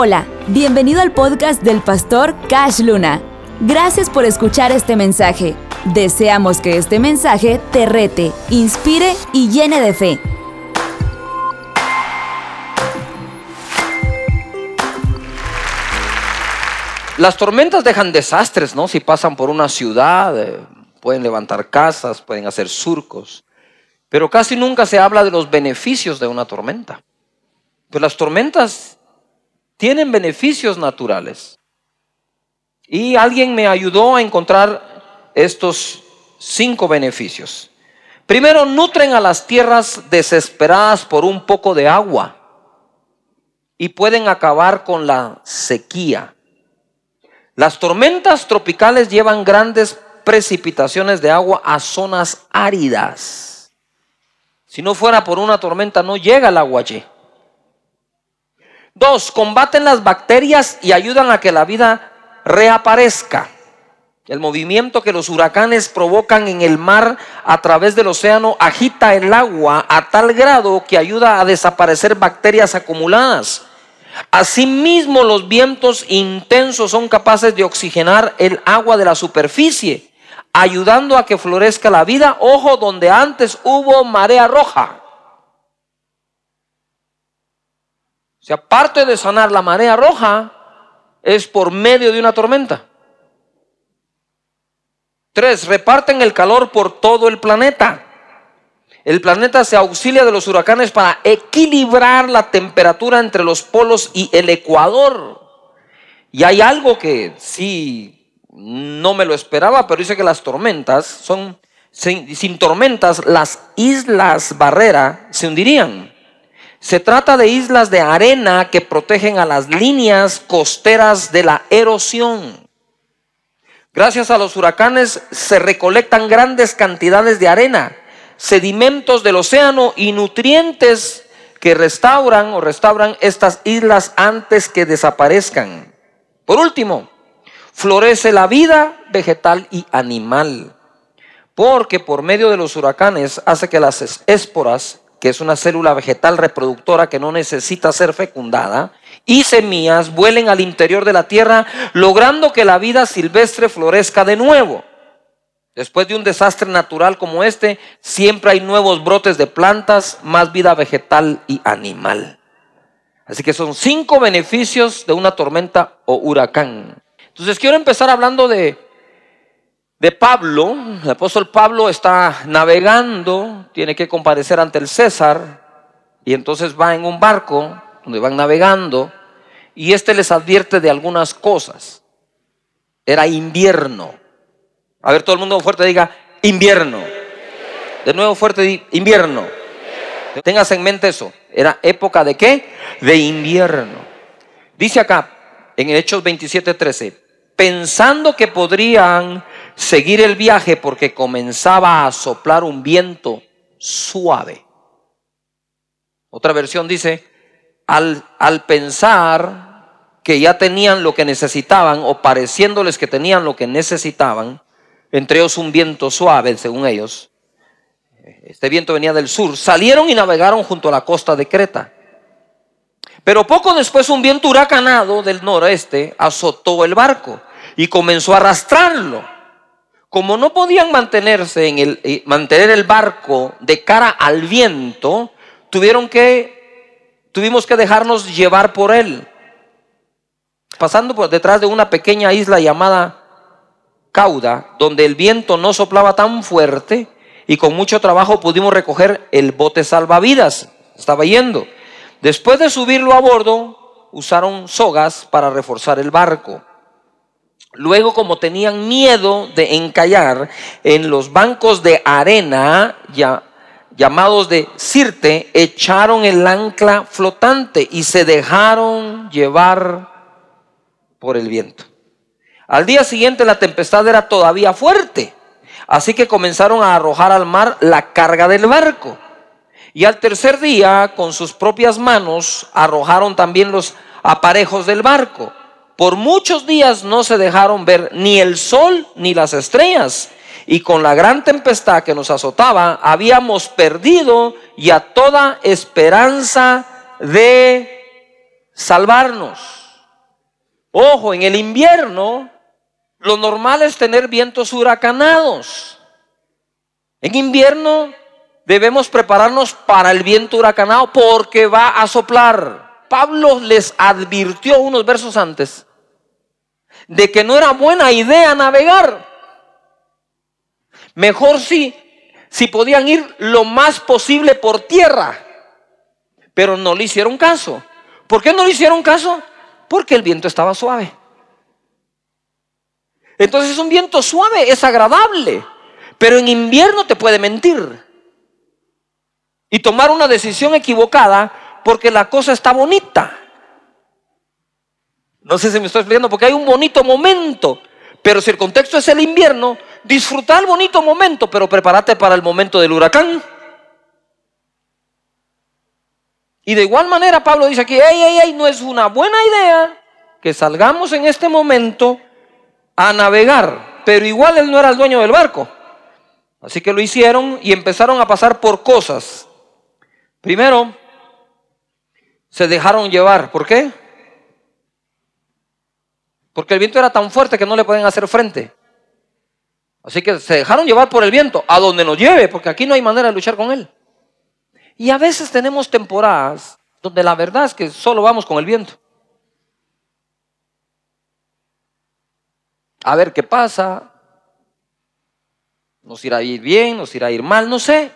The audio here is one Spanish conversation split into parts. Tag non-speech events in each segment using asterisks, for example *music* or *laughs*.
Hola, bienvenido al podcast del pastor Cash Luna. Gracias por escuchar este mensaje. Deseamos que este mensaje te rete, inspire y llene de fe. Las tormentas dejan desastres, ¿no? Si pasan por una ciudad, eh, pueden levantar casas, pueden hacer surcos. Pero casi nunca se habla de los beneficios de una tormenta. Pues las tormentas tienen beneficios naturales. Y alguien me ayudó a encontrar estos cinco beneficios. Primero, nutren a las tierras desesperadas por un poco de agua y pueden acabar con la sequía. Las tormentas tropicales llevan grandes precipitaciones de agua a zonas áridas. Si no fuera por una tormenta, no llega el agua allí. Dos, combaten las bacterias y ayudan a que la vida reaparezca. El movimiento que los huracanes provocan en el mar a través del océano agita el agua a tal grado que ayuda a desaparecer bacterias acumuladas. Asimismo, los vientos intensos son capaces de oxigenar el agua de la superficie, ayudando a que florezca la vida. Ojo, donde antes hubo marea roja. O sea, aparte de sanar la marea roja, es por medio de una tormenta. Tres, reparten el calor por todo el planeta. El planeta se auxilia de los huracanes para equilibrar la temperatura entre los polos y el ecuador. Y hay algo que sí, no me lo esperaba, pero dice que las tormentas son, sin, sin tormentas, las islas barrera se hundirían. Se trata de islas de arena que protegen a las líneas costeras de la erosión. Gracias a los huracanes se recolectan grandes cantidades de arena sedimentos del océano y nutrientes que restauran o restauran estas islas antes que desaparezcan. Por último, florece la vida vegetal y animal, porque por medio de los huracanes hace que las esporas, que es una célula vegetal reproductora que no necesita ser fecundada, y semillas vuelen al interior de la tierra, logrando que la vida silvestre florezca de nuevo. Después de un desastre natural como este, siempre hay nuevos brotes de plantas, más vida vegetal y animal. Así que son cinco beneficios de una tormenta o huracán. Entonces quiero empezar hablando de, de Pablo. El apóstol Pablo está navegando, tiene que comparecer ante el César y entonces va en un barco donde van navegando y este les advierte de algunas cosas. Era invierno. A ver, todo el mundo fuerte diga invierno. De nuevo fuerte, invierno. Tengas en mente eso. Era época de qué? De invierno. Dice acá, en Hechos 27, 13, pensando que podrían seguir el viaje porque comenzaba a soplar un viento suave. Otra versión dice, al, al pensar que ya tenían lo que necesitaban o pareciéndoles que tenían lo que necesitaban, entre ellos un viento suave, según ellos. Este viento venía del sur. Salieron y navegaron junto a la costa de Creta. Pero poco después un viento huracanado del noreste azotó el barco y comenzó a arrastrarlo. Como no podían mantenerse en el, eh, mantener el barco de cara al viento, tuvieron que, tuvimos que dejarnos llevar por él. Pasando por detrás de una pequeña isla llamada cauda, donde el viento no soplaba tan fuerte y con mucho trabajo pudimos recoger el bote salvavidas. Estaba yendo. Después de subirlo a bordo, usaron sogas para reforzar el barco. Luego, como tenían miedo de encallar en los bancos de arena, ya, llamados de Sirte, echaron el ancla flotante y se dejaron llevar por el viento. Al día siguiente la tempestad era todavía fuerte, así que comenzaron a arrojar al mar la carga del barco. Y al tercer día, con sus propias manos, arrojaron también los aparejos del barco. Por muchos días no se dejaron ver ni el sol ni las estrellas. Y con la gran tempestad que nos azotaba, habíamos perdido ya toda esperanza de salvarnos. Ojo, en el invierno lo normal es tener vientos huracanados. En invierno debemos prepararnos para el viento huracanado porque va a soplar. Pablo les advirtió unos versos antes de que no era buena idea navegar. Mejor si, si podían ir lo más posible por tierra. Pero no le hicieron caso. ¿Por qué no le hicieron caso? Porque el viento estaba suave. Entonces un viento suave es agradable, pero en invierno te puede mentir y tomar una decisión equivocada porque la cosa está bonita. No sé si me estoy explicando, porque hay un bonito momento, pero si el contexto es el invierno, disfruta el bonito momento, pero prepárate para el momento del huracán. Y de igual manera Pablo dice aquí, hey, hey, hey, no es una buena idea que salgamos en este momento a navegar, pero igual él no era el dueño del barco. Así que lo hicieron y empezaron a pasar por cosas. Primero, se dejaron llevar. ¿Por qué? Porque el viento era tan fuerte que no le pueden hacer frente. Así que se dejaron llevar por el viento, a donde nos lleve, porque aquí no hay manera de luchar con él. Y a veces tenemos temporadas donde la verdad es que solo vamos con el viento. A ver qué pasa. Nos irá a ir bien, nos irá a ir mal, no sé.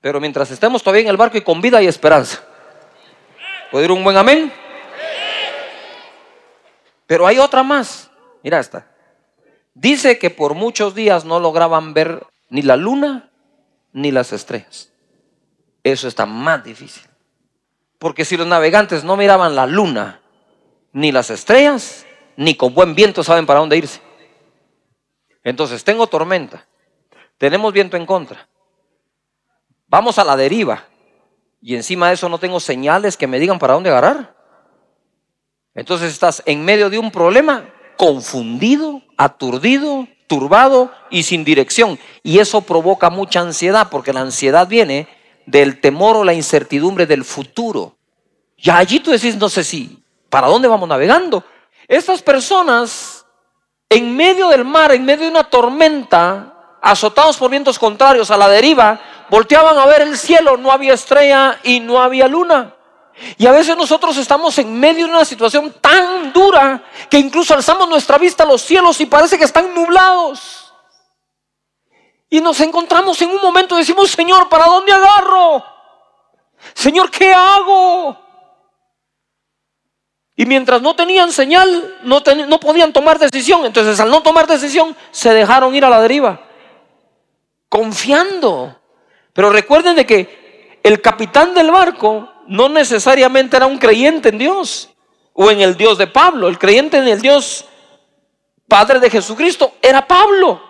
Pero mientras estemos todavía en el barco y con vida y esperanza. ¿Puede ir un buen amén? Pero hay otra más. Mira esta. Dice que por muchos días no lograban ver ni la luna ni las estrellas eso está más difícil. Porque si los navegantes no miraban la luna, ni las estrellas, ni con buen viento saben para dónde irse. Entonces, tengo tormenta, tenemos viento en contra, vamos a la deriva, y encima de eso no tengo señales que me digan para dónde agarrar. Entonces estás en medio de un problema confundido, aturdido, turbado y sin dirección. Y eso provoca mucha ansiedad, porque la ansiedad viene del temor o la incertidumbre del futuro. Y allí tú decís, no sé si, ¿para dónde vamos navegando? Estas personas, en medio del mar, en medio de una tormenta, azotados por vientos contrarios a la deriva, volteaban a ver el cielo, no había estrella y no había luna. Y a veces nosotros estamos en medio de una situación tan dura que incluso alzamos nuestra vista a los cielos y parece que están nublados. Y nos encontramos en un momento, decimos, Señor, ¿para dónde agarro? Señor, ¿qué hago? Y mientras no tenían señal, no, no podían tomar decisión. Entonces al no tomar decisión, se dejaron ir a la deriva. Confiando. Pero recuerden de que el capitán del barco no necesariamente era un creyente en Dios o en el Dios de Pablo. El creyente en el Dios Padre de Jesucristo era Pablo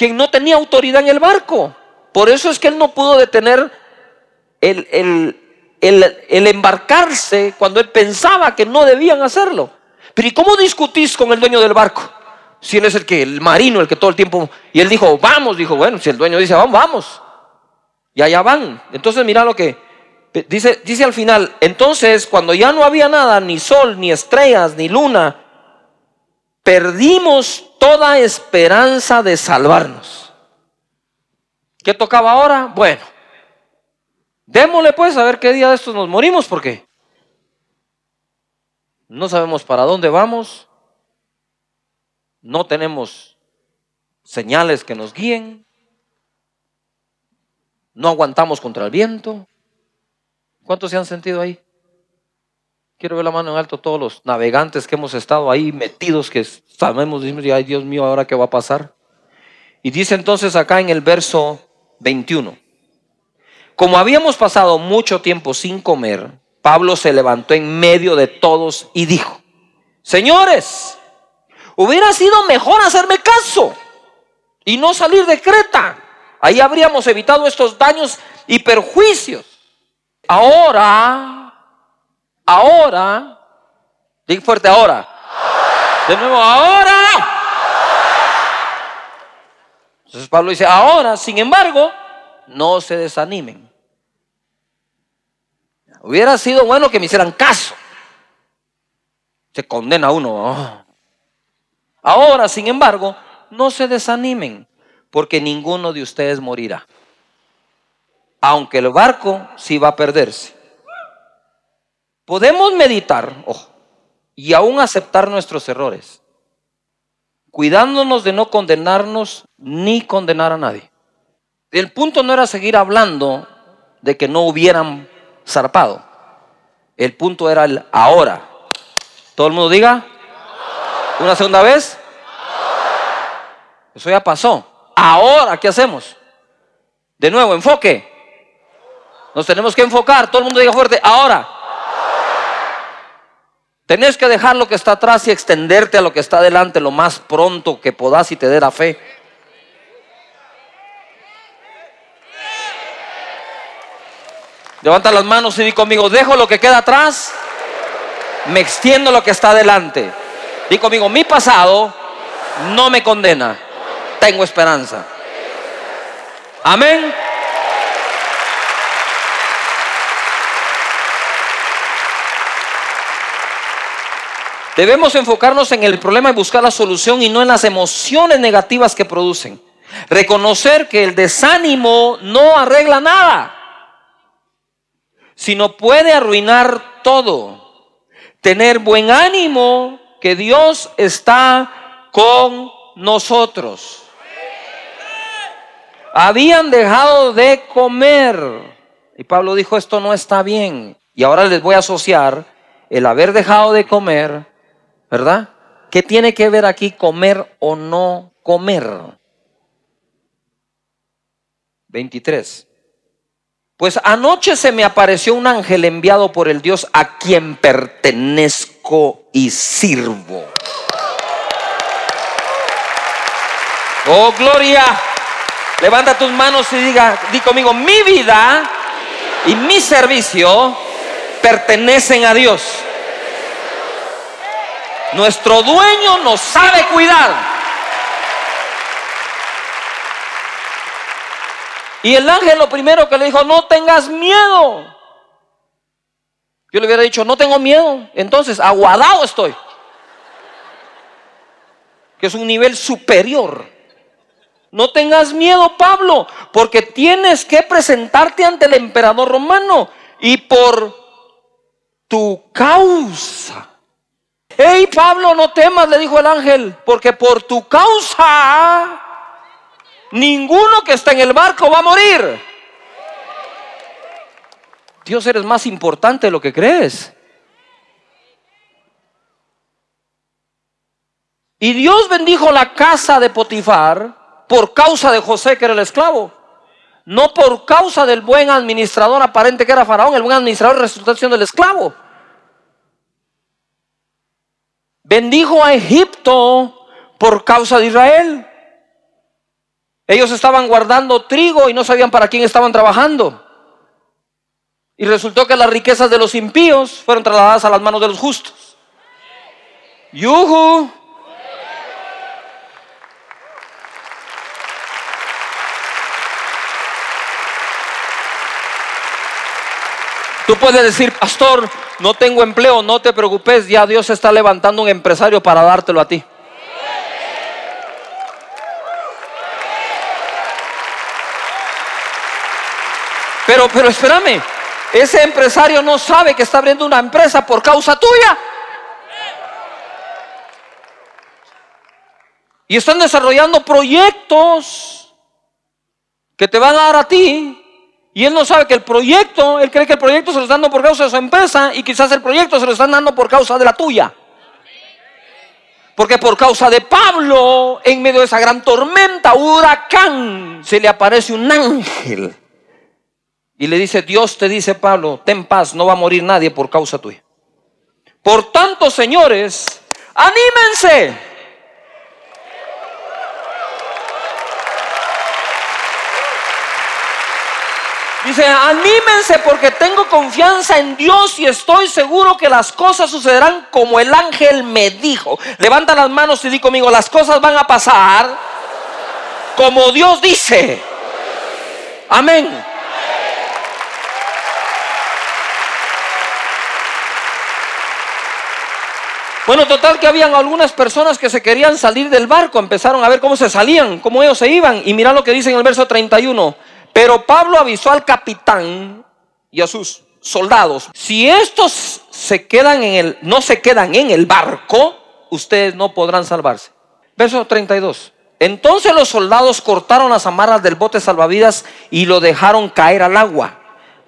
quien no tenía autoridad en el barco. Por eso es que él no pudo detener el, el, embarcarse cuando él pensaba que no debían hacerlo. Pero ¿y cómo discutís con el dueño del barco? Si él es el que, el marino, el que todo el tiempo. Y él dijo, vamos, dijo, bueno, si el dueño dice, vamos, vamos. Y allá van. Entonces mira lo que dice, dice al final, entonces cuando ya no había nada, ni sol, ni estrellas, ni luna, perdimos toda esperanza de salvarnos. ¿Qué tocaba ahora? Bueno, démosle pues a ver qué día de estos nos morimos, porque no sabemos para dónde vamos, no tenemos señales que nos guíen, no aguantamos contra el viento. ¿Cuántos se han sentido ahí? Quiero ver la mano en alto todos los navegantes que hemos estado ahí metidos, que sabemos, decimos, ay Dios mío, ahora qué va a pasar. Y dice entonces acá en el verso 21, como habíamos pasado mucho tiempo sin comer, Pablo se levantó en medio de todos y dijo, señores, hubiera sido mejor hacerme caso y no salir de Creta. Ahí habríamos evitado estos daños y perjuicios. Ahora ahora, diga fuerte ahora. De nuevo, ahora. Entonces Pablo dice, ahora, sin embargo, no se desanimen. Hubiera sido bueno que me hicieran caso. Se condena uno. Ahora, sin embargo, no se desanimen, porque ninguno de ustedes morirá. Aunque el barco sí va a perderse. Podemos meditar y aún aceptar nuestros errores, cuidándonos de no condenarnos ni condenar a nadie. El punto no era seguir hablando de que no hubieran zarpado. El punto era el ahora. Todo el mundo diga. Una segunda vez. Eso ya pasó. Ahora, ¿qué hacemos? De nuevo, enfoque. Nos tenemos que enfocar. Todo el mundo diga fuerte. Ahora. Tenés que dejar lo que está atrás y extenderte a lo que está adelante lo más pronto que podás y te dé la fe. Levanta las manos y di conmigo, dejo lo que queda atrás, me extiendo lo que está adelante. Di conmigo, mi pasado no me condena, tengo esperanza. Amén. Debemos enfocarnos en el problema y buscar la solución y no en las emociones negativas que producen. Reconocer que el desánimo no arregla nada sino puede arruinar todo. Tener buen ánimo que Dios está con nosotros. Habían dejado de comer. Y Pablo dijo, esto no está bien. Y ahora les voy a asociar el haber dejado de comer, ¿verdad? ¿Qué tiene que ver aquí comer o no comer? 23. Pues anoche se me apareció un ángel enviado por el Dios a quien pertenezco y sirvo. Oh, gloria. Levanta tus manos y diga, di conmigo, mi vida y mi servicio pertenecen a Dios. Nuestro dueño nos sabe cuidar. Y el ángel lo primero que le dijo, no tengas miedo. Yo le hubiera dicho, no tengo miedo. Entonces, aguadado estoy. Que es un nivel superior. No tengas miedo, Pablo, porque tienes que presentarte ante el emperador romano. Y por tu causa. Hey, Pablo, no temas, le dijo el ángel, porque por tu causa Ninguno que está en el barco va a morir. Dios eres más importante de lo que crees. Y Dios bendijo la casa de Potifar por causa de José, que era el esclavo. No por causa del buen administrador aparente que era Faraón. El buen administrador resultó siendo el esclavo. Bendijo a Egipto por causa de Israel. Ellos estaban guardando trigo y no sabían para quién estaban trabajando. Y resultó que las riquezas de los impíos fueron trasladadas a las manos de los justos. Yuhu. Tú puedes decir, pastor, no tengo empleo, no te preocupes, ya Dios está levantando un empresario para dártelo a ti. Pero, pero espérame, ese empresario no sabe que está abriendo una empresa por causa tuya. Y están desarrollando proyectos que te van a dar a ti. Y él no sabe que el proyecto, él cree que el proyecto se lo están dando por causa de su empresa y quizás el proyecto se lo están dando por causa de la tuya. Porque por causa de Pablo, en medio de esa gran tormenta, huracán, se le aparece un ángel y le dice, Dios te dice, Pablo, ten paz, no va a morir nadie por causa tuya. Por tanto, señores, anímense. Dice, anímense porque tengo confianza en Dios y estoy seguro que las cosas sucederán como el ángel me dijo. Levanta las manos y di conmigo, las cosas van a pasar como Dios dice. Amén. Bueno, total que habían algunas personas que se querían salir del barco, empezaron a ver cómo se salían, cómo ellos se iban. Y mira lo que dice en el verso 31. Pero Pablo avisó al capitán y a sus soldados, si estos se quedan en el, no se quedan en el barco, ustedes no podrán salvarse. Verso 32. Entonces los soldados cortaron las amarras del bote salvavidas y lo dejaron caer al agua.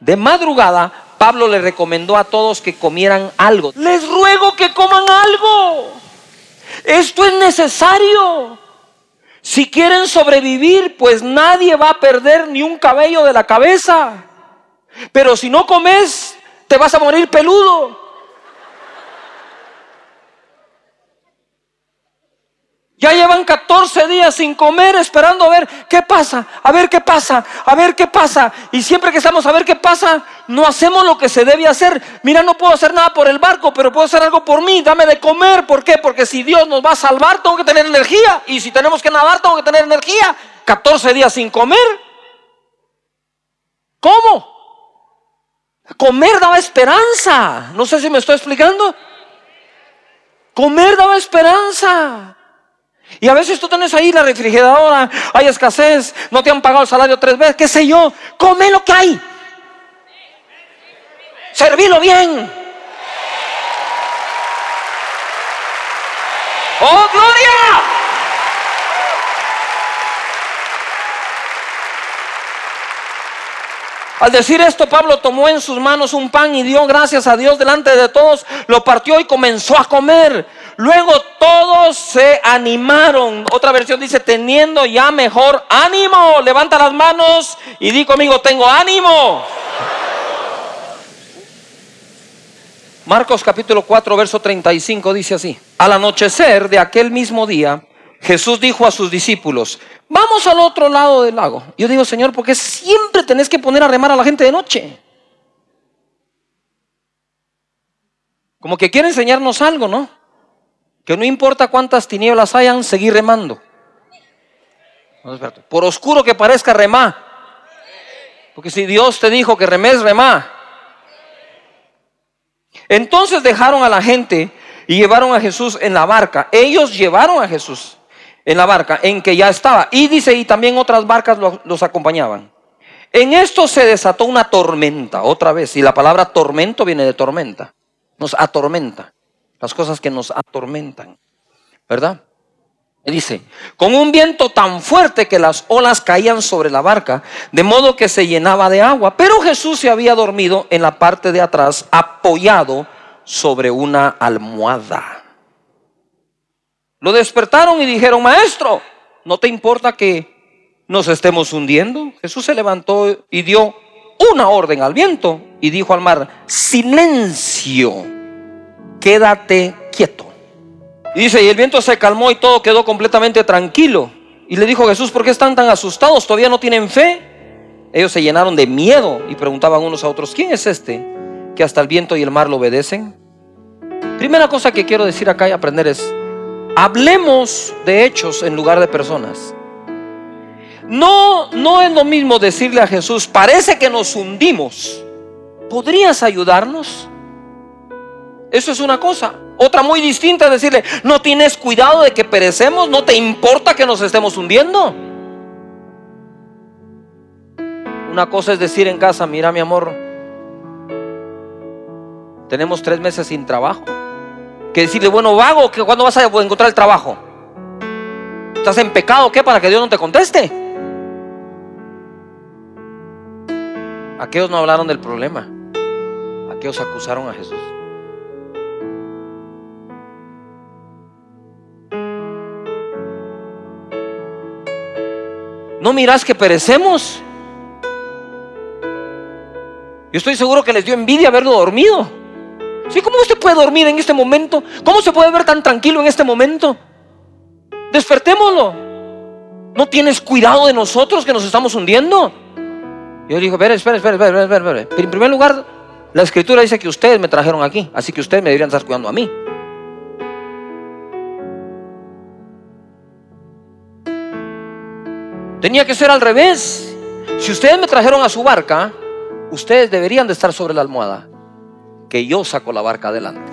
De madrugada, Pablo le recomendó a todos que comieran algo. Les ruego que coman algo. Esto es necesario. Si quieren sobrevivir, pues nadie va a perder ni un cabello de la cabeza. Pero si no comes, te vas a morir peludo. Ya llevan 14 días sin comer, esperando a ver qué pasa, a ver qué pasa, a ver qué pasa. Y siempre que estamos a ver qué pasa, no hacemos lo que se debe hacer. Mira, no puedo hacer nada por el barco, pero puedo hacer algo por mí. Dame de comer. ¿Por qué? Porque si Dios nos va a salvar, tengo que tener energía. Y si tenemos que nadar, tengo que tener energía. 14 días sin comer. ¿Cómo? Comer daba esperanza. No sé si me estoy explicando. Comer daba esperanza. Y a veces tú tienes ahí la refrigeradora, hay escasez, no te han pagado el salario tres veces, qué sé yo. Come lo que hay. Servilo bien. ¡Oh, gloria! Al decir esto, Pablo tomó en sus manos un pan y dio gracias a Dios delante de todos, lo partió y comenzó a comer. Luego todos se animaron. Otra versión dice, teniendo ya mejor ánimo. Levanta las manos y di conmigo, tengo ánimo. Marcos capítulo 4, verso 35 dice así. Al anochecer de aquel mismo día, Jesús dijo a sus discípulos, vamos al otro lado del lago. Yo digo, Señor, ¿por qué siempre tenés que poner a remar a la gente de noche? Como que quiere enseñarnos algo, ¿no? Que no importa cuántas tinieblas hayan, seguir remando. Por oscuro que parezca, remá. Porque si Dios te dijo que remes, remá. Entonces dejaron a la gente y llevaron a Jesús en la barca. Ellos llevaron a Jesús en la barca en que ya estaba. Y dice, y también otras barcas los, acompañaban. En esto se desató una tormenta, otra vez. Y la palabra tormento viene de tormenta. Nos atormenta. Las cosas que nos atormentan. ¿Verdad? Dice, con un viento tan fuerte que las olas caían sobre la barca, de modo que se llenaba de agua. Pero Jesús se había dormido en la parte de atrás, apoyado sobre una almohada. Lo despertaron y dijeron, maestro, ¿no te importa que nos estemos hundiendo? Jesús se levantó y dio una orden al viento y dijo al mar, silencio, quédate quieto. Y dice, y el viento se calmó y todo quedó completamente tranquilo. Y le dijo Jesús, ¿por qué están tan asustados? ¿Todavía no tienen fe? Ellos se llenaron de miedo y preguntaban unos a otros, ¿quién es este que hasta el viento y el mar lo obedecen? Primera cosa que quiero decir acá y aprender es, Hablemos de hechos en lugar de personas. No, no es lo mismo decirle a Jesús, parece que nos hundimos. ¿Podrías ayudarnos? Eso es una cosa. Otra muy distinta es decirle, no tienes cuidado de que perecemos, no te importa que nos estemos hundiendo. Una cosa es decir en casa, mira mi amor, tenemos tres meses sin trabajo que decirle, bueno, vago, que cuando vas a encontrar el trabajo? ¿Estás en pecado qué para que Dios no te conteste? Aquellos no hablaron del problema. Aquellos acusaron a Jesús. ¿No mirás que perecemos? Yo estoy seguro que les dio envidia haberlo dormido. ¿Cómo usted puede dormir en este momento? ¿Cómo se puede ver tan tranquilo en este momento? Despertémoslo. ¿No tienes cuidado de nosotros que nos estamos hundiendo? Yo digo, espera, espera, espera, espera, espera, En primer lugar, la escritura dice que ustedes me trajeron aquí, así que ustedes me deberían estar cuidando a mí. Tenía que ser al revés. Si ustedes me trajeron a su barca, ustedes deberían de estar sobre la almohada, que yo saco la barca adelante.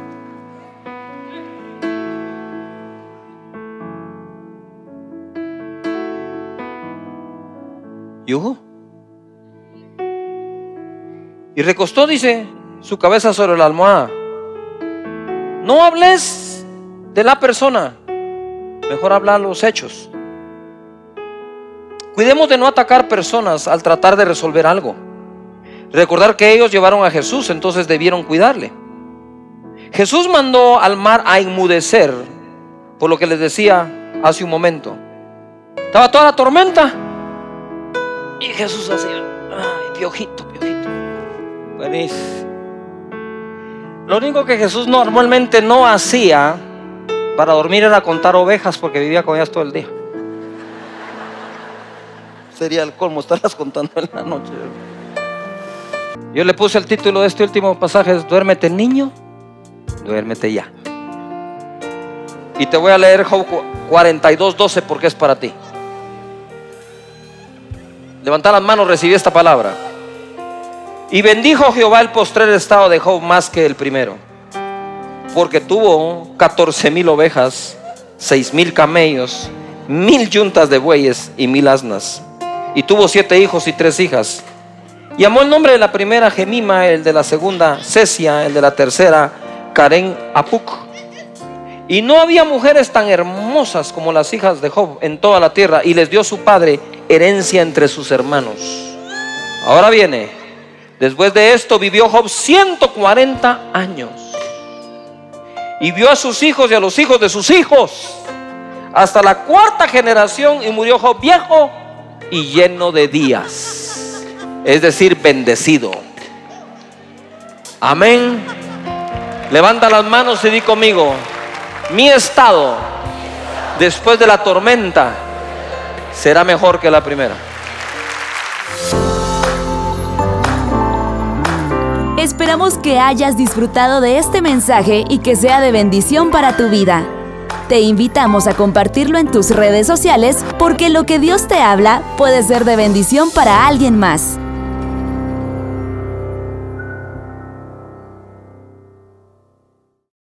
Y recostó, dice, su cabeza sobre la almohada. No hables de la persona, mejor habla los hechos. Cuidemos de no atacar personas al tratar de resolver algo. Recordar que ellos llevaron a Jesús, entonces debieron cuidarle. Jesús mandó al mar a inmudecer, por lo que les decía hace un momento. Estaba toda la tormenta. Y Jesús hacía, ay, piojito, piojito. Lo único que Jesús normalmente no hacía para dormir era contar ovejas porque vivía con ellas todo el día. Sería el colmo estarlas *laughs* contando en la noche. Yo le puse el título de este último pasaje, duérmete niño, duérmete ya. Y te voy a leer Job 42, 12 porque es para ti. Levanta las manos, recibí esta palabra. Y bendijo Jehová el postrer estado de Job más que el primero, porque tuvo 14 mil ovejas, seis mil camellos, mil yuntas de bueyes y mil asnas. Y tuvo siete hijos y tres hijas. Llamó el nombre de la primera Gemima, el de la segunda Cesia, el de la tercera Karen Apuk. Y no había mujeres tan hermosas como las hijas de Job en toda la tierra, y les dio su padre herencia entre sus hermanos. Ahora viene, después de esto vivió Job 140 años. Y vio a sus hijos y a los hijos de sus hijos hasta la cuarta generación y murió Job viejo y lleno de días. Es decir, bendecido. Amén. Levanta las manos y di conmigo, mi estado después de la tormenta será mejor que la primera. Esperamos que hayas disfrutado de este mensaje y que sea de bendición para tu vida. Te invitamos a compartirlo en tus redes sociales porque lo que Dios te habla puede ser de bendición para alguien más.